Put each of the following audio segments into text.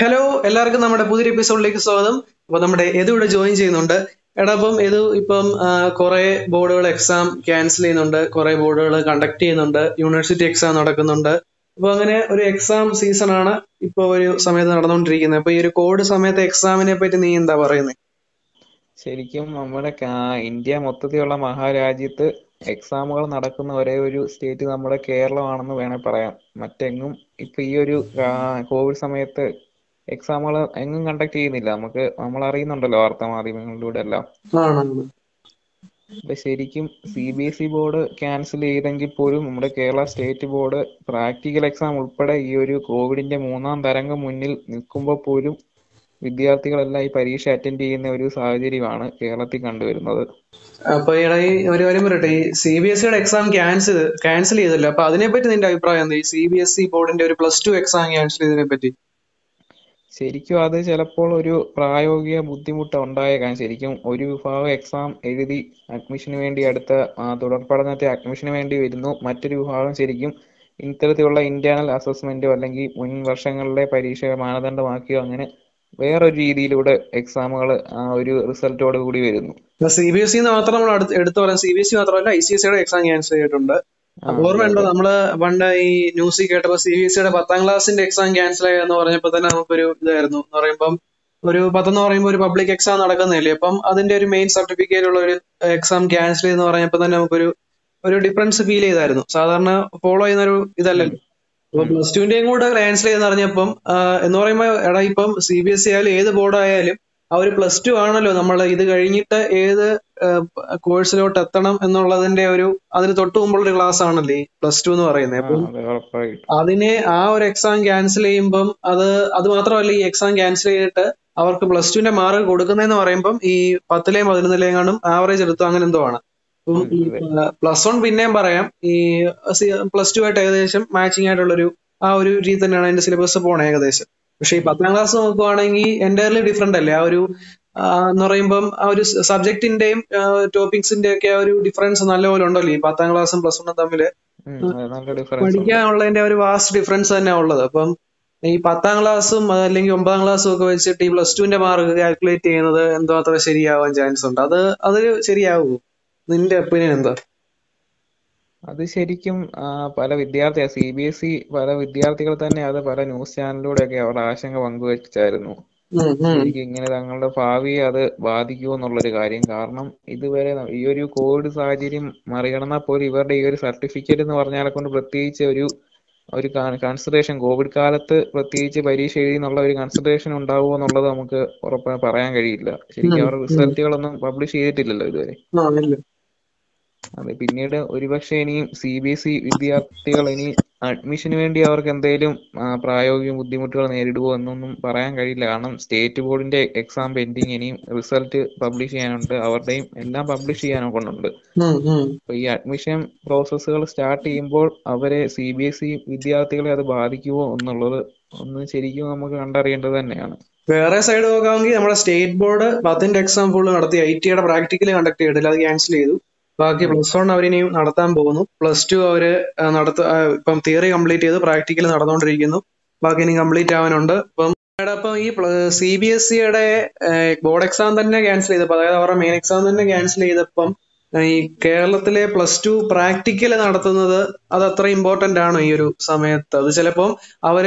Hello എല്ലാവർക്കും നമ്മുടെ പുതിയൊരു എപ്പിസോഡിലേക്ക് സ്വാഗതം. അപ്പൊ നമ്മുടെ എതു ഇവിടെ ജോയിൻ ചെയ്യുന്നുണ്ട്. എടാ അപ്പം എതു ഇപ്പം കുറെ ബോർഡുകൾ എക്സാം ക്യാൻസൽ ചെയ്യുന്നുണ്ട്. കുറെ ബോർഡുകൾ കണ്ടക്ട് ചെയ്യുന്നുണ്ട്. യൂണിവേഴ്സിറ്റി എക്സാം നടക്കുന്നുണ്ട്. അപ്പൊ അങ്ങനെ ഒരു എക്സാം സീസൺ ആണ് ഇപ്പൊ ഒരു സമയത്ത് നടന്നുകൊണ്ടിരിക്കുന്നത്. അപ്പൊ ഈ ഒരു കോവിഡ് സമയത്ത് എക്സാമിനെ പറ്റി നീ എന്താ പറയുന്നത് ശരിക്കും നമ്മുടെ ഇന്ത്യ മൊത്തത്തിലുള്ള മഹാരാജ്യത്ത് എക്സാമുകൾ നടക്കുന്ന ഒരേ ഒരു സ്റ്റേറ്റ് നമ്മുടെ കേരളമാണെന്ന് വേണേൽ പറയാം. മറ്റെങ്ങും ഇപ്പൊ ഈ ഒരു കോവിഡ് സമയത്ത് എക്സാമുകൾ എങ്ങും കണ്ടക്ട് ചെയ്യുന്നില്ല. നമുക്ക് നമ്മൾ അറിയുന്നുണ്ടല്ലോ വാർത്താ മാധ്യമങ്ങളിലൂടെ എല്ലാം അപ്പൊ ശരിക്കും C B S E board cancel ചെയ്തെങ്കിൽ പോലും നമ്മുടെ Kerala state board practical exam ഉൾപ്പെടെ ഈ ഒരു കോവിഡിന്റെ മൂന്നാം തരംഗം മുന്നിൽ നിൽക്കുമ്പോൾ പോലും വിദ്യാർത്ഥികളെല്ലാം ഈ പരീക്ഷ അറ്റൻഡ് ചെയ്യുന്ന ഒരു സാഹചര്യമാണ് കേരളത്തിൽ കണ്ടുവരുന്നത്. അപ്പൊ എടാ ഈ ഒരു കാര്യം പറയട്ടെ. ഈ സി ബി എസ് സിയുടെ എക്സാം ക്യാൻസൽ ക്യാൻസൽ ചെയ്തല്ലോ? അപ്പൊ അതിനെപ്പറ്റി നിന്റെ അഭിപ്രായം എന്താ? ഈ സി ബി എസ് ഇ ബോർഡിന്റെ ഒരു പ്ലസ് ടു എക്സാം ക്യാൻസൽ ചെയ്തതിനെ പറ്റി ശരിക്കും അത് ചിലപ്പോൾ ഒരു പ്രായോഗിക ബുദ്ധിമുട്ട് ഉണ്ടായേക്കാം ശരിക്കും ഒരു വിഭാഗം എക്സാം എഴുതി അഡ്മിഷന് വേണ്ടി അടുത്ത തുടർ പഠനത്തെ അഡ്മിഷന് വേണ്ടി വരുന്നു. മറ്റൊരു വിഭാഗം ശരിക്കും ഇത്തരത്തിലുള്ള ഇന്റേണൽ അസസ്മെന്റോ അല്ലെങ്കിൽ മുൻ വർഷങ്ങളിലെ പരീക്ഷ മാനദണ്ഡമാക്കിയോ അങ്ങനെ വേറൊരു രീതിയിലൂടെ എക്സാമുകൾ ഒരു റിസൾട്ടോട് കൂടി വരുന്നു. സി ബി എസ് ഇ മാത്രം നമ്മൾ എടുത്തു പറയാം. സി ബി എസ് ഇ മാത്രമല്ല ഐ സി എസ് സിയുടെ എക്സാം ക്യാൻസൽ ചെയ്തിട്ടുണ്ട്. ഓർമ്മയുണ്ടോ. നമ്മൾ പണ്ട് ഈ ന്യൂസിൽ കേട്ടപ്പോ സി ബി എസ് സിയുടെ പത്താം ക്ലാസ്സിന്റെ എക്സാം ക്യാൻസൽ ആയെന്ന് പറഞ്ഞപ്പോ തന്നെ നമുക്കൊരു ഇതായിരുന്നു എന്ന് പറയുമ്പം ഒരു പത്തെന്ന് പറയുമ്പോൾ ഒരു പബ്ലിക് എക്സാം നടക്കുന്നില്ലേ അപ്പം അതിന്റെ ഒരു മെയിൻ സർട്ടിഫിക്കറ്റ് ഉള്ള ഒരു എക്സാം ക്യാൻസൽ എന്ന് പറഞ്ഞപ്പോ തന്നെ നമുക്കൊരു ഒരു ഡിഫറൻസ് ഫീൽ ചെയ്തായിരുന്നു സാധാരണ ഫോളോ ചെയ്യുന്ന ഒരു ഇതല്ലല്ലോ അപ്പൊ. പ്ലസ് ടുവിന്റെയും കൂടെ ക്യാൻസൽ ചെയ്തെന്ന് അറിഞ്ഞപ്പം ആ, എന്ന് പറയുമ്പോ എടാ ഇപ്പം സി ബി എസ് സി ആയാലും ഏത് ബോർഡ് ആയാലും ആ ഒരു പ്ലസ് ടു ആണല്ലോ നമ്മൾ ഇത് കഴിഞ്ഞിട്ട് ഏത് കോഴ്സിലോട്ട് എത്തണം എന്നുള്ളതിന്റെ ഒരു അതിന് തൊട്ട് മുമ്പുള്ള ഒരു ക്ലാസ് ആണല്ലേ പ്ലസ് ടു എന്ന് പറയുന്നത്. അപ്പം അതിനെ ആ ഒരു എക്സാം ക്യാൻസൽ ചെയ്യുമ്പം അത് അത് മാത്രമല്ല ഈ എക്സാം ക്യാൻസൽ ചെയ്തിട്ട് അവർക്ക് പ്ലസ് ടുവിന്റെ മാർക്ക് കൊടുക്കുന്നതെന്ന് പറയുമ്പം ഈ പത്തിലെയും പതിനൊന്നിലെയും കാണും ആവറേജ് എടുത്തു അങ്ങനെ എന്തോ ആണ്. പ്ലസ് വൺ പിന്നെയും പറയാം. ഈ പ്ലസ് ടു ആയിട്ട് ഏകദേശം മാച്ചിങ് ആയിട്ടുള്ളൊരു ആ ഒരു രീതി തന്നെയാണ് അതിന്റെ സിലബസ് പോണേ ഏകദേശം. പക്ഷെ ഈ പത്താം ക്ലാസ് നോക്കുവാണെങ്കിൽ എന്റയർലി ഡിഫറെന്റ് അല്ലേ? ആ ഒരു എന്ന് പറയുമ്പം ആ ഒരു സബ്ജക്റ്റിന്റെയും ടോപ്പിക്സിന്റെ ഒക്കെ ആ ഒരു ഡിഫറൻസ് നല്ലപോലെ ഉണ്ടല്ലോ ഈ പത്താം ക്ലാസ്സും പ്ലസ് വണ്ണും ഡിഫറൻസ് പഠിക്കാനുള്ളതിന്റെ ഒരു വാസ്റ്റ് ഡിഫറൻസ് തന്നെ ഉള്ളത്. അപ്പം ഈ പത്താം ക്ലാസ്സും അല്ലെങ്കിൽ ഒമ്പതാം ക്ലാസ്സും ഒക്കെ വെച്ചിട്ട് ഈ പ്ലസ് ടുവിന്റെ മാർക്ക് കാൽക്കുലേറ്റ് ചെയ്യുന്നത് എന്തോ അത്ര ശരിയാവാൻ ചാൻസ് ഉണ്ട്? അത് അത് ശരിയാവൂ? നിന്റെ ഒപ്പീനിയൻ എന്താ? അത് ശരിക്കും പല വിദ്യാർത്ഥി സി ബി എസ് ഇ പല വിദ്യാർത്ഥികൾ തന്നെ അത് പല ന്യൂസ് ചാനലിലൂടെയൊക്കെ അവരുടെ ആശങ്ക പങ്കുവച്ചായിരുന്നു. ഇങ്ങനെ തങ്ങളുടെ ഭാവിയെ അത് ബാധിക്കുമോ എന്നുള്ളൊരു കാര്യം. കാരണം ഇതുവരെ ഈ ഒരു കോവിഡ് സാഹചര്യം മറികടന്നാൽ പോലും ഇവരുടെ ഈ ഒരു സർട്ടിഫിക്കറ്റ് എന്ന് പറഞ്ഞാലെ കൊണ്ട് പ്രത്യേകിച്ച് ഒരു ഒരു കൺസിഡറേഷൻ കോവിഡ് കാലത്ത് പ്രത്യേകിച്ച് പരീക്ഷ എഴുതി എന്നുള്ള ഒരു കൺസിഡറേഷൻ ഉണ്ടാവുമോ എന്നുള്ളത് നമുക്ക് ഉറപ്പായി പറയാൻ കഴിയില്ല. ശരിക്കും അവരുടെ. റിസൾട്ടുകളൊന്നും പബ്ലിഷ് ചെയ്തിട്ടില്ലല്ലോ ഇതുവരെ. അതെ പിന്നീട് ഒരുപക്ഷെ ഇനിയും സി ബി എസ് ഇ വിദ്യാർത്ഥികൾ ഇനി അഡ്മിഷന് വേണ്ടി അവർക്ക് എന്തെങ്കിലും പ്രായോഗിക ബുദ്ധിമുട്ടുകൾ നേരിടുമോ എന്നൊന്നും പറയാൻ കഴിയില്ല. കാരണം സ്റ്റേറ്റ് ബോർഡിന്റെ എക്സാം പെൻഡിങ് ഇനിയും റിസൾട്ട് പബ്ലിഷ് ചെയ്യാനുണ്ട്. അവരുടെയും എല്ലാം പബ്ലിഷ് ചെയ്യാനൊക്കെ കൊണ്ടുണ്ട് ഉം, ഉം. അപ്പൊ ഈ അഡ്മിഷൻ പ്രോസസ്സുകൾ സ്റ്റാർട്ട് ചെയ്യുമ്പോൾ അവരെ സി ബി എസ് ഇ വിദ്യാർത്ഥികളെ അത് ബാധിക്കുമോ എന്നുള്ളത് ഒന്ന് ശരിക്കും നമുക്ക് കണ്ടറിയേണ്ടത് തന്നെയാണ്. വേറെ സൈഡ് നോക്കാമെങ്കിൽ നമ്മുടെ സ്റ്റേറ്റ് ബോർഡ് പത്തിന്റെ എക്സാം ഫുള്ള് നടത്തി ഐ ടിയുടെ പ്രാക്ടിക്കൽ കണ്ടക്ട് ചെയ്തിട്ടില്ല. അത് ക്യാൻസൽ ചെയ്തു. ബാക്കി. പ്ലസ് വൺ അവരിനിയും നടത്താൻ പോകുന്നു. പ്ലസ് ടു അവർ നടത്ത ഇപ്പം തിയറി കംപ്ലീറ്റ് ചെയ്ത് പ്രാക്ടിക്കൽ നടന്നുകൊണ്ടിരിക്കുന്നു ബാക്കി ഇനി കംപ്ലീറ്റ് ആവാനുണ്ട്. ഇപ്പം ഇപ്പം ഈ സി ബി എസ് സിയുടെ ബോർഡ് എക്സാം തന്നെ ക്യാൻസൽ ചെയ്തപ്പോൾ അതായത് അവരുടെ മെയിൻ എക്സാം തന്നെ ക്യാൻസൽ ചെയ്തപ്പം ഈ കേരളത്തിലെ പ്ലസ് ടു പ്രാക്ടിക്കൽ നടത്തുന്നത് അത് അത്ര ഇമ്പോർട്ടന്റ് ആണ് ഈ ഒരു സമയത്ത്? അത് ചിലപ്പം അവർ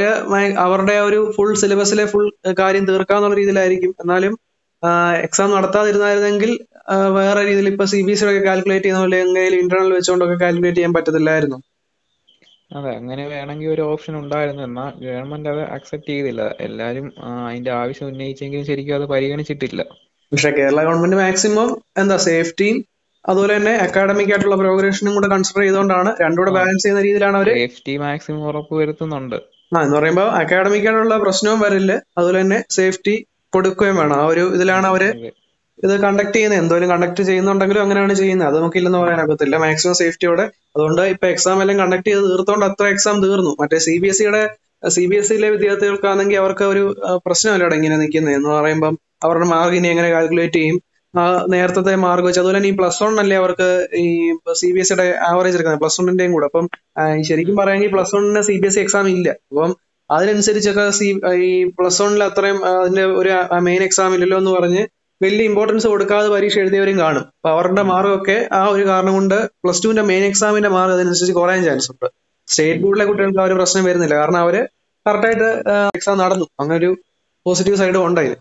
അവരുടെ ഒരു ഫുൾ സിലബസിലെ ഫുൾ കാര്യം തീർക്കാന്നുള്ള രീതിയിലായിരിക്കും. എന്നാലും എക്സാം നടത്താതിരുന്നായിരുന്നെങ്കിൽ വേറെ രീതിയിൽ ഇപ്പൊ സി ബി എസ് ഒക്കെ കാൽക്കുലേറ്റ് ചെയ്യുന്ന പോലെ എങ്ങനെയും ഇന്റർണൽ വെച്ചുകൊണ്ടൊക്കെ കാൽക്കുലേറ്റ് ചെയ്യാൻ പറ്റത്തില്ലായിരുന്നു. അതെ അങ്ങനെ വേണമെങ്കിൽ ഒരു ഓപ്ഷൻ ഉണ്ടായിരുന്നു. എന്നാൽ ഗവൺമെന്റ് അത് അക്സെപ്റ്റ് ചെയ്തില്ല. എല്ലാരും അതിന്റെ ആവശ്യം ഉന്നയിച്ചെങ്കിലും ശരിക്കും അത് പരിഗണിച്ചിട്ടില്ല. പക്ഷെ കേരള ഗവൺമെന്റ് മാക്സിമം എന്താ സേഫ്റ്റിയും അതുപോലെ തന്നെ അക്കാഡമിക് ആയിട്ടുള്ള പ്രോഗ്രഷനും കൂടെ കൺസിഡർ ചെയ്തുകൊണ്ടാണ് രണ്ടുകൂടെ ബാലൻസ് ചെയ്യുന്ന രീതിയിലാണ് അവർ സേഫ്റ്റി മാക്സിമം ഉറപ്പ് വരുത്തുന്നുണ്ട്. ആ എന്ന് പറയുമ്പോൾ അക്കാഡമിക് ആയിട്ടുള്ള പ്രശ്നവും വരില്ല. അതുപോലെ തന്നെ സേഫ്റ്റി കൊടുക്കുകയും വേണം. ആ ഒരു ഇതിലാണ് അവർ ഇത് കണ്ടക്ട് ചെയ്യുന്നത് എന്തോലും കണ്ടക്ട് ചെയ്യുന്നുണ്ടെങ്കിലും അങ്ങനെയാണ് ചെയ്യുന്നത് അത് നമുക്കില്ലെന്ന് പറ്റത്തില്ല മാക്സിമം സേഫ്റ്റിയോടെ അതുകൊണ്ട് ഇപ്പൊ എക്സാം എല്ലാം കണ്ടക്ട് ചെയ്ത് തീർത്തോണ്ട് അത്ര എക്സാം തീർന്നു. മറ്റേ സി ബി എസ് സിയുടെ സി ബി എസ് സിയിലെ വിദ്യാർത്ഥികൾക്കാണെങ്കിൽ അവർക്ക് ഒരു പ്രശ്നമല്ല പ്രശ്നമല്ലടാ ഇങ്ങനെ നിൽക്കുന്നത് എന്ന് പറയുമ്പം അവരുടെ മാർക്ക് ഇനി എങ്ങനെ കാൽക്കുലേറ്റ് ചെയ്യും? നേരത്തെ മാർക്ക് വെച്ച്. അതുപോലെ ഈ പ്ലസ് വൺ അല്ലേ അവർക്ക് ഈ സി ബി എസ് സിയുടെ ആവറേജ് എടുക്കുന്നത്? പ്ലസ് വണ്ണിന്റെയും കൂടെ. അപ്പം ശരിക്കും പറയുകയാണെങ്കിൽ പ്ലസ് വണ്ണിന് C B S C exam ഇല്ല. അപ്പം അതിനനുസരിച്ചൊക്കെ സി ഈ പ്ലസ് വണ്ണിൽ അത്രയും അതിന്റെ ഒരു മെയിൻ എക്സാം ഇല്ലല്ലോ എന്ന് പറഞ്ഞ് വലിയ ഇമ്പോർട്ടൻസ് കൊടുക്കാതെ പരീക്ഷ എഴുതിയവരും കാണും. അപ്പൊ അവരുടെ മാർക്കൊക്കെ ആ ഒരു കാരണം കൊണ്ട് പ്ലസ് ടുവിന്റെ മെയിൻ എക്സാമിന്റെ മാർക്ക് അതിനനുസരിച്ച് കുറയാൻ ചാൻസ് ഉണ്ട്. സ്റ്റേറ്റ് ബോർഡിലെ കുട്ടികൾക്ക് ആ ഒരു പ്രശ്നം വരുന്നില്ല. കാരണം അവർ കറക്റ്റായിട്ട് എക്സാം നടന്നു. അങ്ങനെ ഒരു പോസിറ്റീവ് സൈഡും ഉണ്ട് അതിന്.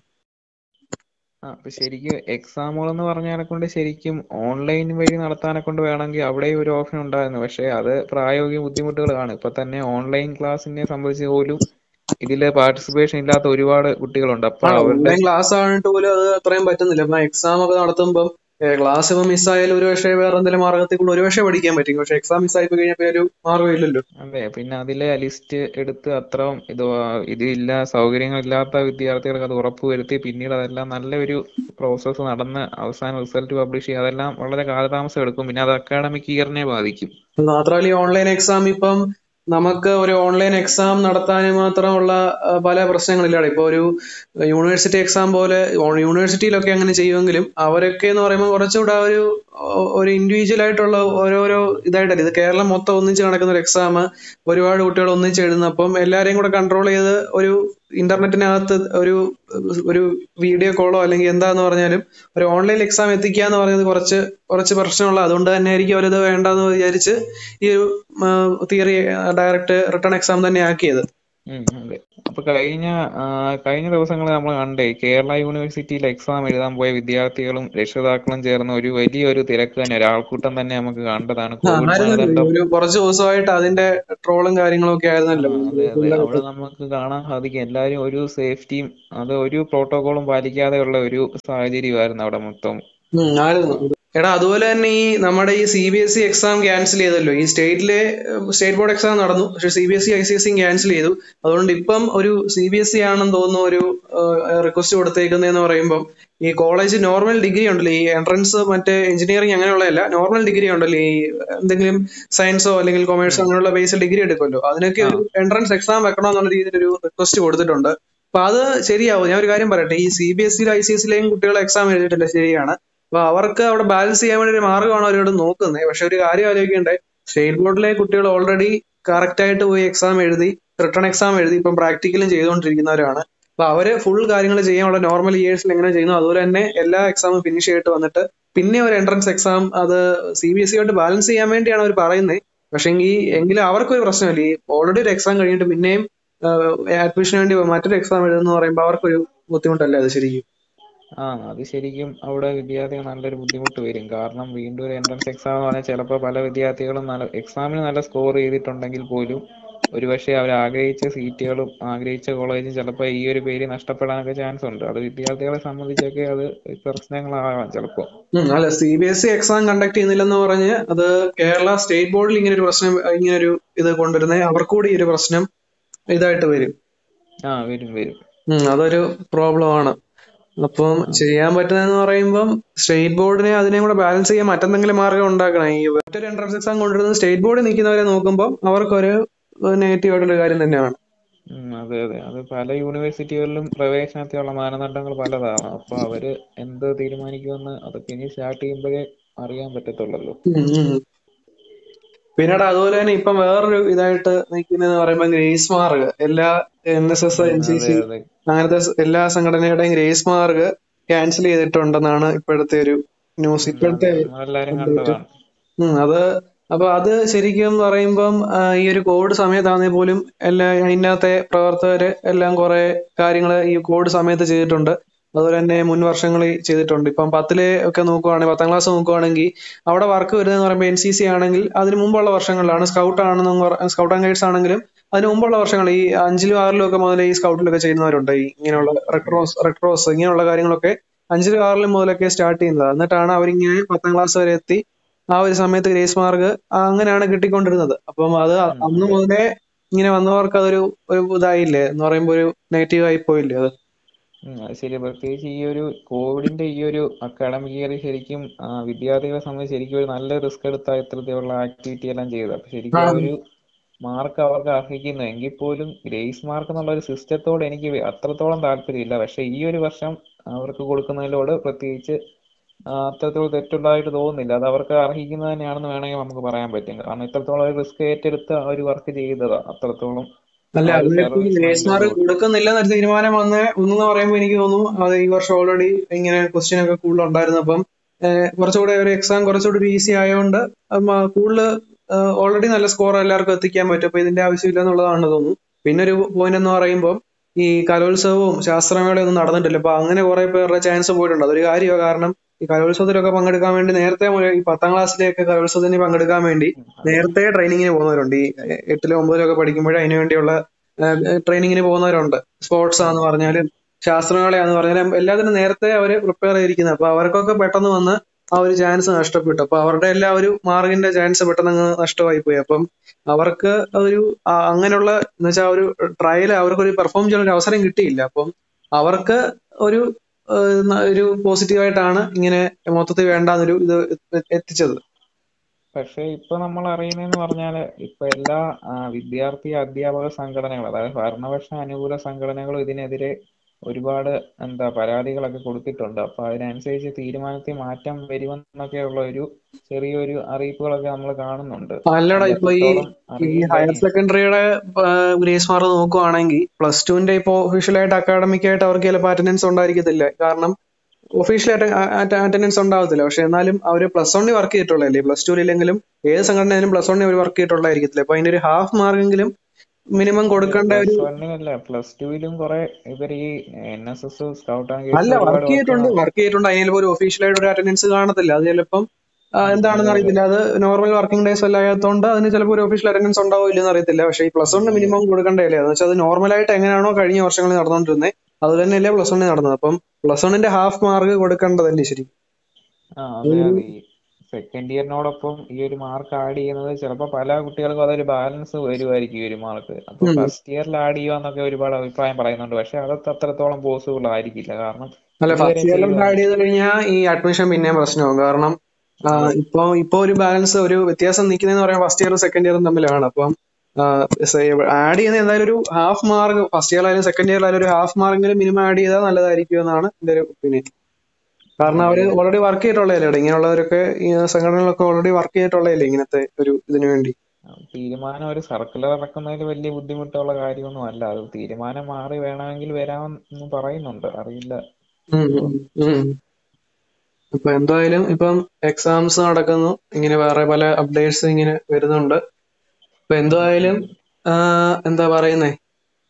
ആ അപ്പൊ ശരിക്കും എക്സാമുകൾ എന്ന് പറഞ്ഞാലെ കൊണ്ട് ശരിക്കും ഓൺലൈൻ വഴി നടത്താനെ കൊണ്ട് വേണമെങ്കിൽ അവിടെ ഒരു ഓപ്ഷൻ ഉണ്ടായിരുന്നു. പക്ഷെ അത് പ്രായോഗിക ബുദ്ധിമുട്ടുകളാണ് ഇപ്പൊ തന്നെ ഓൺലൈൻ ക്ലാസ്സിനെ സംബന്ധിച്ച് പോലും ഇതിൽ പാർട്ടിസിപ്പേഷൻ ഇല്ലാത്ത ഒരുപാട് കുട്ടികളുണ്ട്. അപ്പൊ അവരുടെ ക്ലാസ് ആയിട്ട് പോലും അത് അത്രയും പറ്റുന്നില്ല. ഇപ്പൊ എക്സാം ഒക്കെ നടത്തുമ്പോൾ ക്ലാസ് ഇപ്പൊ മിസ്സായാലും ഒരു പക്ഷേ വേറെ എന്തെങ്കിലും മാർഗത്തിൽ ഒരു പക്ഷേ പഠിക്കാൻ പറ്റും. പക്ഷെ എക്സാം മിസ്സായി പോയി കഴിഞ്ഞാൽ ഒരു മാർഗം ഇല്ലല്ലോ. അതെ പിന്നെ അതിലെ ലിസ്റ്റ് എടുത്ത് അത്ര ഇത് ഇതില്ല സൗകര്യങ്ങൾ ഇല്ലാത്ത വിദ്യാർത്ഥികൾക്ക് അത് ഉറപ്പുവരുത്തി പിന്നീട് അതെല്ലാം നല്ലൊരു പ്രോസസ്സ് നടന്ന് അവസാനം റിസൾട്ട് പബ്ലിഷ് ചെയ്യുക അതെല്ലാം വളരെ കാലതാമസം എടുക്കും. പിന്നെ അത് അക്കാഡമിക് ഇയറിനെ ബാധിക്കും. മാത്രമല്ല ഈ ഓൺലൈൻ എക്സാം ഇപ്പം നമുക്ക് ഒരു ഓൺലൈൻ എക്സാം നടത്താൻ മാത്രമുള്ള പല പ്രശ്നങ്ങളില്ലാതെ ഇപ്പൊ ഒരു യൂണിവേഴ്സിറ്റി എക്സാം പോലെ യൂണിവേഴ്സിറ്റിയിലൊക്കെ അങ്ങനെ ചെയ്യുമെങ്കിലും അവരൊക്കെ എന്ന് പറയുമ്പോൾ കുറച്ചുകൂടെ ഒരു ഒരു ഇൻഡിവിജ്വൽ ആയിട്ടുള്ള ഓരോരോ ഇതായിട്ടല്ല. ഇത് കേരളം മൊത്തം ഒന്നിച്ച് നടക്കുന്ന ഒരു എക്സാം ഒരുപാട് കുട്ടികൾ ഒന്നിച്ച് എഴുതുന്നപ്പം എല്ലാവരെയും കൂടെ കൺട്രോൾ ചെയ്ത് ഒരു ഇന്റർനെറ്റിനകത്ത് ഒരു ഒരു വീഡിയോ കോളോ അല്ലെങ്കിൽ എന്താന്ന് പറഞ്ഞാലും ഒരു ഓൺലൈൻ എക്സാം എത്തിക്കുക എന്ന് പറയുന്നത് കുറച്ച് കുറച്ച് പ്രശ്നമുള്ള അതുകൊണ്ട് തന്നെ ആയിരിക്കും അവരത് വേണ്ടെന്ന് വിചാരിച്ച് ഈ ഒരു തിയറി ഡയറക്റ്റ് റിട്ടേൺ എക്സാം തന്നെ ആക്കിയത്. അതെ. അപ്പൊ കഴിഞ്ഞ കഴിഞ്ഞ ദിവസങ്ങളിൽ നമ്മൾ കണ്ടേ കേരള യൂണിവേഴ്സിറ്റിയിൽ എക്സാം എഴുതാൻ പോയ വിദ്യാർത്ഥികളും രക്ഷിതാക്കളും ചേർന്ന ഒരു വലിയൊരു തിരക്ക് തന്നെ ഒരു ആൾക്കൂട്ടം തന്നെ നമുക്ക് കണ്ടതാണ് ഒരു കുറച്ച് ദിവസമായിട്ട് അതിന്റെ ട്രോളും കാര്യങ്ങളും ഒക്കെ ആയിരുന്നല്ലോ അവിടെ നമുക്ക് കാണാൻ സാധിക്കും. എല്ലാരും ഒരു സേഫ്റ്റിയും അത് ഒരു പ്രോട്ടോകോളും പാലിക്കാതെയുള്ള ഒരു സാഹചര്യമായിരുന്നു അവിടെ മൊത്തം. ആയിരുന്നു. എടാ അതുപോലെ തന്നെ ഈ നമ്മുടെ ഈ C B S E exam cancel ചെയ്തല്ലോ. ഈ സ്റ്റേറ്റിലെ സ്റ്റേറ്റ് ബോർഡ് എക്സാം നടന്നു. പക്ഷെ C B S E I C S സിയും ക്യാൻസൽ ചെയ്തു. അതുകൊണ്ട് ഇപ്പം ഒരു സി ബി എസ് ഇ ആണെന്ന് തോന്നുന്ന ഒരു റിക്വസ്റ്റ് കൊടുത്തേക്കുന്നതെന്ന് പറയുമ്പോൾ ഈ കോളേജ് നോർമൽ ഡിഗ്രി ഉണ്ടല്ലോ. ഈ എൻട്രൻസ് മറ്റേ എഞ്ചിനീയറിംഗ് അങ്ങനെയുള്ളതല്ല. നോർമൽ ഡിഗ്രി ഉണ്ടല്ലോ. ഈ എന്തെങ്കിലും സയൻസോ അല്ലെങ്കിൽ കൊമേഴ്സോ അങ്ങനെയുള്ള ബേസ് ഡിഗ്രി എടുക്കുമല്ലോ. അതിനൊക്കെ ഒരു എൻട്രൻസ് എക്സാം വെക്കണമെന്നുള്ള രീതിയിൽ ഒരു റിക്വസ്റ്റ് കൊടുത്തിട്ടുണ്ട്. അപ്പൊ അത് ശരിയാവും. ഞാൻ ഒരു കാര്യം പറയട്ടെ. ഈ സി ബി എസ് സിയിലും ഐ സി എസ് സിയിലെയും കുട്ടികൾ എക്സാം എഴുതിയിട്ടില്ല ശരിയാണ്. അപ്പൊ അവർക്ക് അവിടെ ബാലൻസ് ചെയ്യാൻ വേണ്ടി ഒരു മാർഗമാണ് അവരോട് നോക്കുന്നത്. പക്ഷെ ഒരു കാര്യം ആലോചിക്കേണ്ടേ? സ്റ്റേറ്റ് ബോർഡിലെ കുട്ടികൾ ഓൾറെഡി കറക്റ്റ് ആയിട്ട് പോയി എക്സാം എഴുതി റിട്ടേൺ എക്സാം എഴുതി ഇപ്പം പ്രാക്ടിക്കലും ചെയ്തുകൊണ്ടിരിക്കുന്നവരാണ്. അപ്പൊ അവർ ഫുൾ കാര്യങ്ങൾ ചെയ്യാൻ ചെയ്യാനുള്ള നോർമൽ ഇയേഴ്സിൽ എങ്ങനെ ചെയ്യുന്നു അതുപോലെ തന്നെ എല്ലാ എക്സാമും ഫിനിഷ് ചെയ്തിട്ട് വന്നിട്ട് പിന്നെ ഒരു എൻട്രൻസ് എക്സാം അത് സി ബി എസ് സിയായിട്ട് ബാലൻസ് ചെയ്യാൻ വേണ്ടിയാണ് അവർ പറയുന്നത് പക്ഷെ എങ്കിലും അവർക്കൊരു പ്രശ്നമില്ല. ഈ ഓൾറെഡി ഒരു എക്സാം കഴിഞ്ഞിട്ട് പിന്നെയും അഡ്മിഷന് വേണ്ടി മറ്റൊരു എക്സാം എഴുതുന്നു പറയുമ്പോൾ അവർക്കൊരു ബുദ്ധിമുട്ടല്ലേ അത് ശരിക്കും? ആ അത് ശരിക്കും അവിടെ വിദ്യാർത്ഥികൾ നല്ലൊരു ബുദ്ധിമുട്ട് വരും. കാരണം വീണ്ടും ഒരു എൻട്രൻസ് എക്സാം എന്ന് പറഞ്ഞാൽ ചിലപ്പോൾ പല വിദ്യാർത്ഥികളും നല്ല എക്സാമിന് നല്ല സ്കോർ ചെയ്തിട്ടുണ്ടെങ്കിൽ പോലും ഒരുപക്ഷെ അവർ ആഗ്രഹിച്ച സീറ്റുകളും ആഗ്രഹിച്ച കോളേജും ചിലപ്പോൾ ഈ ഒരു പേര് നഷ്ടപ്പെടാനൊക്കെ ചാൻസ് ഉണ്ട്. അത് വിദ്യാർത്ഥികളെ സംബന്ധിച്ചൊക്കെ അത് പ്രശ്നങ്ങളാകാം ചിലപ്പോൾ അല്ല C B S E exam conduct ചെയ്യുന്നില്ലെന്ന് പറഞ്ഞ് അത് കേരള സ്റ്റേറ്റ് ബോർഡിൽ ഇങ്ങനെ ഒരു പ്രശ്നം ഇങ്ങനെ ഒരു ഇത് കൊണ്ടുവരുന്നത് അവർക്കൂടി ഈ ഒരു പ്രശ്നം ഇതായിട്ട് വരും. ആ വരും വരും. അതൊരു പ്രോബ്ലം ആണ്. അപ്പം ചെയ്യാൻ പറ്റുന്നതെന്ന് പറയുമ്പം സ്റ്റേറ്റ് ബോർഡിനെ അതിനെ കൂടെ ബാലൻസ് ചെയ്യാൻ മറ്റെന്തെങ്കിലും മാർഗം ഉണ്ടാക്കണം? ഈ മറ്റൊരു എൻട്രൻസ് എക്സാം കൊണ്ടുവരുന്നത് സ്റ്റേറ്റ് ബോർഡിൽ നിൽക്കുന്നവരെ നോക്കുമ്പോൾ അവർക്കൊരു നെഗറ്റീവ് ആയിട്ടുള്ള കാര്യം തന്നെയാണ്. അതെ അതെ. അത് പല യൂണിവേഴ്സിറ്റികളിലും പ്രവേശനത്തിനുള്ള മാനദണ്ഡങ്ങൾ പലതാണ്. അപ്പൊ അവർ എന്ത് തീരുമാനിക്കുമെന്ന് അതൊക്കെ ഇനി സ്റ്റാർട്ട് ചെയ്യുമ്പോഴേ അറിയാൻ പറ്റത്തുള്ളല്ലോ. പിന്നീട് അതുപോലെ തന്നെ ഇപ്പം വേറൊരു ഇതായിട്ട് നിൽക്കുന്നതെന്ന് പറയുമ്പോൾ ഗ്രേസ് മാർഗ് എല്ലാ N S S N C C അങ്ങനത്തെ എല്ലാ സംഘടനയുടെയും ഗ്രേസ് മാർഗ് ക്യാൻസൽ ചെയ്തിട്ടുണ്ടെന്നാണ് ഇപ്പോഴത്തെ ഒരു ന്യൂസ് ഇപ്പോഴത്തെ അതെ. അപ്പൊ അത് ശരിക്കും പറയുമ്പം ഈ ഒരു കോവിഡ് സമയത്താണെങ്കിൽ പോലും എല്ലാ അതിനകത്തെ പ്രവർത്തകര് എല്ലാം കുറെ കാര്യങ്ങൾ ഈ കോവിഡ് സമയത്ത് ചെയ്തിട്ടുണ്ട്. അതുപോലെ തന്നെ മുൻ വർഷങ്ങളിൽ ചെയ്തിട്ടുണ്ട്. ഇപ്പം പത്തിലെ ഒക്കെ നോക്കുവാണെങ്കിൽ പത്താം ക്ലാസ് നോക്കുവാണെങ്കിൽ അവിടെ വർക്ക് വരുന്നതെന്ന് പറയുമ്പോൾ എൻ സി സി ആണെങ്കിൽ അതിന് മുമ്പുള്ള വർഷങ്ങളിലാണ്. സ്കൗട്ട് ആണെന്ന് സ്കൗട്ട് ആൻഡ് ഗൈഡ്സ് ആണെങ്കിലും അതിന് മുമ്പുള്ള വർഷങ്ങൾ ഈ അഞ്ചിലും ആറിലും ഒക്കെ മുതൽ ഈ സ്കൗട്ടിലൊക്കെ ചെയ്യുന്നവരുണ്ട്. ഈ ഇങ്ങനെയുള്ള റെക്രോസ് റെക്രോസ് ഇങ്ങനെയുള്ള കാര്യങ്ങളൊക്കെ അഞ്ചിലും ആറിലും മുതലൊക്കെ സ്റ്റാർട്ട് ചെയ്യുന്നത് എന്നിട്ടാണ് അവരിങ്ങനെ പത്താം ക്ലാസ് വരെ എത്തി. ആ ഒരു സമയത്ത് ഗ്രേസ് മാർക്ക് അങ്ങനെയാണ് കിട്ടിക്കൊണ്ടിരുന്നത്. അപ്പം അത് അന്ന് മുതലേ ഇങ്ങനെ വന്നവർക്ക് അതൊരു ഒരു ഇതായില്ലേ? എന്ന് പറയുമ്പോൾ ഒരു നെഗറ്റീവ് ആയി പോയില്ലേ അത്? അത് ശരി പ്രത്യേകിച്ച് ഈ ഒരു കോവിഡിന്റെ ഈ ഒരു അക്കാഡമിക് ഇയർ ശരിക്കും ആ, വിദ്യാർത്ഥികളെ സംബന്ധിച്ച് ശരിക്കും ഒരു നല്ല റിസ്ക് എടുത്ത ഇത്തരത്തിലുള്ള ആക്ടിവിറ്റി എല്ലാം ചെയ്തത്. അപ്പൊ ശരിക്കും ആ ഒരു മാർക്ക് അവർക്ക് അർഹിക്കുന്നു. എങ്കിൽ പോലും ഗ്രേസ് മാർക്ക് എന്നുള്ള ഒരു സിസ്റ്റത്തോട് എനിക്ക് വ- അത്രത്തോളം താല്പര്യമില്ല. പക്ഷെ ഈ ഒരു വർഷം അവർക്ക് കൊടുക്കുന്നതിലോട് പ്രത്യേകിച്ച് ആ, അത്രത്തോളം തെറ്റുള്ളതായിട്ട് തോന്നുന്നില്ല. അത് അവർക്ക് അർഹിക്കുന്നത് തന്നെയാണെന്ന് വേണമെങ്കിൽ നമുക്ക് പറയാൻ പറ്റും. കാരണം ഇത്രത്തോളം ഒരു റിസ്ക് ഏറ്റെടുത്ത് ആ ഒരു വർക്ക് ചെയ്തതാ. അത്രത്തോളം അല്ല ലേസ്മാർ ഒരു അതിനിപ്പോ സർവീസ് ഗ്രേസ് മുന്നോട്ട് മാർക്ക് പോകും കൊടുക്കുന്നില്ല എന്നൊരു തീരുമാനം വന്ന് ഒന്നെന്ന് പറയുമ്പോൾ എനിക്ക് തോന്നുന്നു അത് ഈ വർഷം ഓൾറെഡി ഇങ്ങനെ ക്വസ്റ്റ്യൻ ഒക്കെ കൂടുതൽ ഉണ്ടായിരുന്നു അപ്പം കുറച്ചുകൂടെ ഒരു എക്സാം കുറച്ചുകൂടി ഒരു ഈസി ആയതുകൊണ്ട് കൂടുതൽ ഓൾറെഡി നല്ല സ്കോർ എല്ലാവർക്കും എത്തിക്കാൻ പറ്റും. അപ്പൊ ഇതിന്റെ ആവശ്യമില്ല എന്നുള്ളതാണ് തോന്നുന്നു. പിന്നെ ഒരു പോയിന്റ് എന്ന് പറയുമ്പോൾ ഈ കലോത്സവവും ശാസ്ത്രമേളയും ഒന്നും നടന്നിട്ടില്ല. അപ്പൊ അങ്ങനെ കുറെ പേരുടെ ചാൻസ് പോയിട്ടുണ്ട്. അതൊരു കാര്യമാണ് കാരണം ഈ കലോത്സവത്തിലൊക്കെ പങ്കെടുക്കാൻ വേണ്ടി നേരത്തെ ഈ പത്താം ക്ലാസ്സിലെയൊക്കെ കലോത്സവത്തിന് പങ്കെടുക്കാൻ വേണ്ടി നേരത്തെ ട്രെയിനിങ്ങിന് പോകുന്നവരുണ്ട്. ഈ എട്ടിലും ഒമ്പതിലും ഒക്കെ പഠിക്കുമ്പോഴേ അതിനു വേണ്ടിയുള്ള ട്രെയിനിങ്ങിന് പോകുന്നവരുണ്ട്. സ്പോർട്സ് ആന്ന് പറഞ്ഞാലും ശാസ്ത്രമേളയാന്ന് പറഞ്ഞാലും എല്ലാത്തിനും നേരത്തെ അവർ പ്രിപ്പയർ ചെയ്തിരിക്കുന്നത്. അപ്പൊ അവർക്കൊക്കെ പെട്ടെന്ന് വന്ന് ആ ഒരു ചാൻസ് നഷ്ടപ്പെട്ടു. അപ്പൊ അവരുടെ എല്ലാ ഒരു മാർഗിന്റെ ചാൻസ് പെട്ടെന്ന് അങ്ങ് നഷ്ടമായി പോയി. അപ്പം അവർക്ക് ഒരു അങ്ങനെയുള്ള എന്ന് വെച്ചാൽ ഒരു ട്രയൽ അവർക്ക് ഒരു പെർഫോം ചെയ്യാൻ ഒരു അവസരം കിട്ടിയില്ല. അപ്പം അവർക്ക് ഒരു ഒരു പോസിറ്റീവായിട്ടാണ് ഇങ്ങനെ മൊത്തത്തിൽ വേണ്ടാന്നൊരു ഇത് എത്തിച്ചത്. പക്ഷെ ഇപ്പൊ നമ്മൾ അറിയുന്നതെന്ന് പറഞ്ഞാൽ ഇപ്പൊ എല്ലാ വിദ്യാർത്ഥി അധ്യാപക സംഘടനകൾ അതായത് ഭരണപക്ഷ അനുകൂല സംഘടനകളും ഇതിനെതിരെ ഒരുപാട് എന്താ പരാതികളൊക്കെ കൊടുത്തിട്ടുണ്ട്. അപ്പൊ അതിനനുസരിച്ച് തീരുമാനത്തിൽ മാറ്റം വരുമെന്നൊക്കെയുള്ള ഒരു ചെറിയൊരു അറിയിപ്പുകളൊക്കെ നമ്മൾ കാണുന്നുണ്ട്. അല്ലടാ ഇപ്പൊ ഈ ഈ ഹയർ സെക്കൻഡറിയുടെ ഗ്രേസ് മാർക്ക് നോക്കുവാണെങ്കിൽ പ്ലസ് ടുവിന്റെ ഇപ്പോ ഒഫീഷ്യലായിട്ട് അക്കാഡമിക് ആയിട്ട് അവർക്ക് ചിലപ്പോൾ അറ്റൻഡൻസ് ഉണ്ടായിരിക്കത്തില്ല. കാരണം ഒഫീഷ്യലായിട്ട് അറ്റൻഡൻസ് ഉണ്ടാവത്തില്ല. പക്ഷെ എന്നാലും അവർ പ്ലസ് വണ്ണിൽ വർക്ക് ചെയ്തിട്ടുള്ളതല്ലേ? പ്ലസ് ടുവിലെങ്കിലും ഏത് സംഘടനയിലും പ്ലസ് വണ്ണിൽ അവർ വർക്ക് ചെയ്തിട്ടുള്ളതായിരിക്കത്തില്ല. അപ്പൊ അതിന്റെ ഒരു ഹാഫ് മാർക്കെങ്കിലും മിനിമം കൊടുക്കേണ്ട ഒരു പ്ലസ് ടുവിലും കുറെ ഇവർ ഈ എൻ എസ് എസ് സ്കൗട്ട് അല്ല വർക്ക് ചെയ്തിട്ടുണ്ട് വർക്ക് ചെയ്തിട്ടുണ്ട്. അതിന് ഒരു ഒഫീഷ്യലായിട്ട് ഒരു അറ്റൻഡൻസ് കാണത്തില്ല. അത് ചിലപ്പം എന്താണെന്ന് അറിയത്തില്ല. അത് നോർമൽ വർക്കിംഗ് ഡേയ്സ് അല്ലാത്തതുകൊണ്ട് അതിന് ചിലപ്പോൾ ഒരു ഒഫീഷ്യൽ അറ്റൻഡൻസ് ഉണ്ടാവോ ഇല്ലെന്ന് അറിയത്തില്ല. പക്ഷേ ഈ പ്ലസ് വണ്ണിന് മിനിമം കൊടുക്കേണ്ടതല്ലേ? എന്ന് വെച്ചാൽ അത് നോർമലായിട്ട് എങ്ങനെയാണോ കഴിഞ്ഞ വർഷങ്ങളിൽ നടന്നുകൊണ്ടിരുന്നത് അത് തന്നെയല്ലേ പ്ലസ് വണ്ണിൽ നടന്നത്. അപ്പം പ്ലസ് വണ്ണിന്റെ ഹാഫ് മാർക്ക് കൊടുക്കേണ്ടതല്ലേ ശരി സെക്കൻഡ് ഇയറിനോടൊപ്പം ഈ ഒരു മാർക്ക് ആഡ് ചെയ്യുന്നത് ചിലപ്പോൾ പല കുട്ടികൾക്കും അതൊരു ബാലൻസ് വരുമായിരിക്കും ഈ ഒരു മാർക്ക് അപ്പൊ ഫസ്റ്റ് ഇയറിൽ ആഡ് ചെയ്യുക ഒരുപാട് അഭിപ്രായം പറയുന്നുണ്ട്. പക്ഷെ അതൊക്കെ അത്രത്തോളം പോസിബിൾ ആയിരിക്കില്ല. കാരണം അല്ല ഫസ്റ്റ് ഇയറിൽ ആഡ് ചെയ്ത് കഴിഞ്ഞാൽ ഈ അഡ്മിഷൻ പിന്നെയും പ്രശ്നമാകും കാരണം ഇപ്പൊ ഇപ്പൊ ഒരു ബാലൻസ് ഒരു വ്യത്യാസം നിൽക്കുന്നതെന്ന് പറയാൻ ഫസ്റ്റ് ഇയറും സെക്കൻഡ് ഇയറും തമ്മിലാണ്. അപ്പം ആഡ് ചെയ്യുന്ന എന്തായാലും ഒരു ഹാഫ് മാർക്ക് ഫസ്റ്റ് ഇയറിലായാലും സെക്കൻഡ് ഇയറിലായാലും ഒരു ഹാഫ് മാർക്കെങ്കിലും മിനിമം ആഡ് ചെയ്താൽ നല്ലതായിരിക്കും എന്നാണ് എന്റെ ഒരു ഒപ്പീനിയൻ കാരണം അവർ ഓൾറെഡി വർക്ക് ചെയ്തിട്ടുള്ളതല്ലേ ഇങ്ങനെയുള്ളവരൊക്കെ സംഘടനകളൊക്കെ ഓൾറെഡി വർക്ക് ചെയ്തിട്ടുള്ളതല്ലേ ഇങ്ങനത്തെ ഒരു ഇതിനു വേണ്ടി? തീരുമാനം ഒരു സർക്കുലർ ഇറക്കുന്നതിൽ വലിയ ബുദ്ധിമുട്ടുള്ള കാര്യമൊന്നും അല്ല. അത് തീരുമാനം മാറി വേണമെങ്കിൽ വരാമെന്ന് പറയുന്നുണ്ട്. അറിയില്ല. ഇപ്പൊ എന്തായാലും ഇപ്പം എക്സാംസ് നടക്കുന്നു. ഇങ്ങനെ വേറെ പല അപ്ഡേറ്റ്സ് ഇങ്ങനെ വരുന്നുണ്ട്. ഇപ്പൊ എന്തായാലും എന്താ പറയുന്നേ?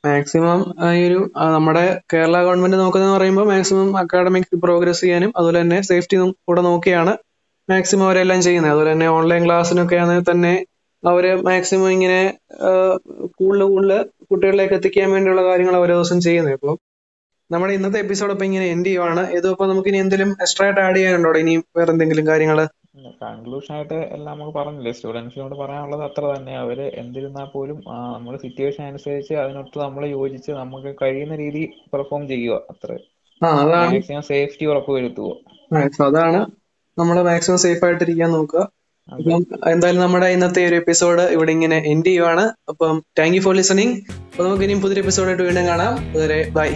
മാക്സിമം ഈ ഒരു നമ്മുടെ കേരള ഗവൺമെന്റ് നോക്കുന്നതെന്ന് പറയുമ്പോൾ മാക്സിമം അക്കാഡമിക് പ്രോഗ്രസ് ചെയ്യാനും അതുപോലെ തന്നെ സേഫ്റ്റി കൂടെ നോക്കിയാണ് മാക്സിമം അവരെല്ലാം ചെയ്യുന്നത്. അതുപോലെ തന്നെ ഓൺലൈൻ ക്ലാസ്സിനൊക്കെ ആണെങ്കിൽ തന്നെ അവർ മാക്സിമം ഇങ്ങനെ കൂടുതൽ കൂടുതൽ കുട്ടികളിലേക്ക് എത്തിക്കാൻ വേണ്ടിയുള്ള കാര്യങ്ങൾ ഓരോ ദിവസം ചെയ്യുന്നത്. അപ്പം നമ്മുടെ ഇന്നത്തെ എപ്പിസോഡ് ഇപ്പൊ ഇങ്ങനെ എൻഡ് ചെയ്യുവാണ്. ഇതിപ്പോ നമുക്ക് ഇനി എന്തെങ്കിലും എക്സ്ട്രാ ആയിട്ട് ആഡ് ചെയ്യാനുണ്ടോ? ഇനി വേറെ എന്തെങ്കിലും കാര്യങ്ങൾ കൺക്ലൂഷൻ ആയിട്ട് എല്ലാം നമുക്ക് പറഞ്ഞില്ലേ? സ്റ്റുഡൻസിനോട് പറയാനുള്ളത് അത്ര തന്നെ. അവർ എന്തിരുന്നാൽ പോലും നമ്മൾ നമ്മുടെ സിറ്റുവേഷൻ അനുസരിച്ച് അതിനൊത്ത് നമ്മൾ യോജിച്ച് നമുക്ക് കഴിയുന്ന രീതി പെർഫോം ചെയ്യുക. അത്ര. മാക്സിമം സേഫ്റ്റി ഉറപ്പ് വരുത്തുക. അതാണ്. നമ്മൾ മാക്സിമം സേഫ് ആയിട്ടിരിക്കാൻ നോക്കുക. അപ്പം എന്തായാലും നമ്മുടെ ഇന്നത്തെ ഒരു എപ്പിസോഡ് ഇവിടെ ഇങ്ങനെ എൻഡ് ചെയ്യുവാണ്. അപ്പം താങ്ക് യു ഫോർ ലിസണിങ് അപ്പൊ നമുക്ക് ഇനിയും പുതിയൊരു എപ്പിസോഡായിട്ട് വീണ്ടും കാണാം. അതുവരെ ബൈ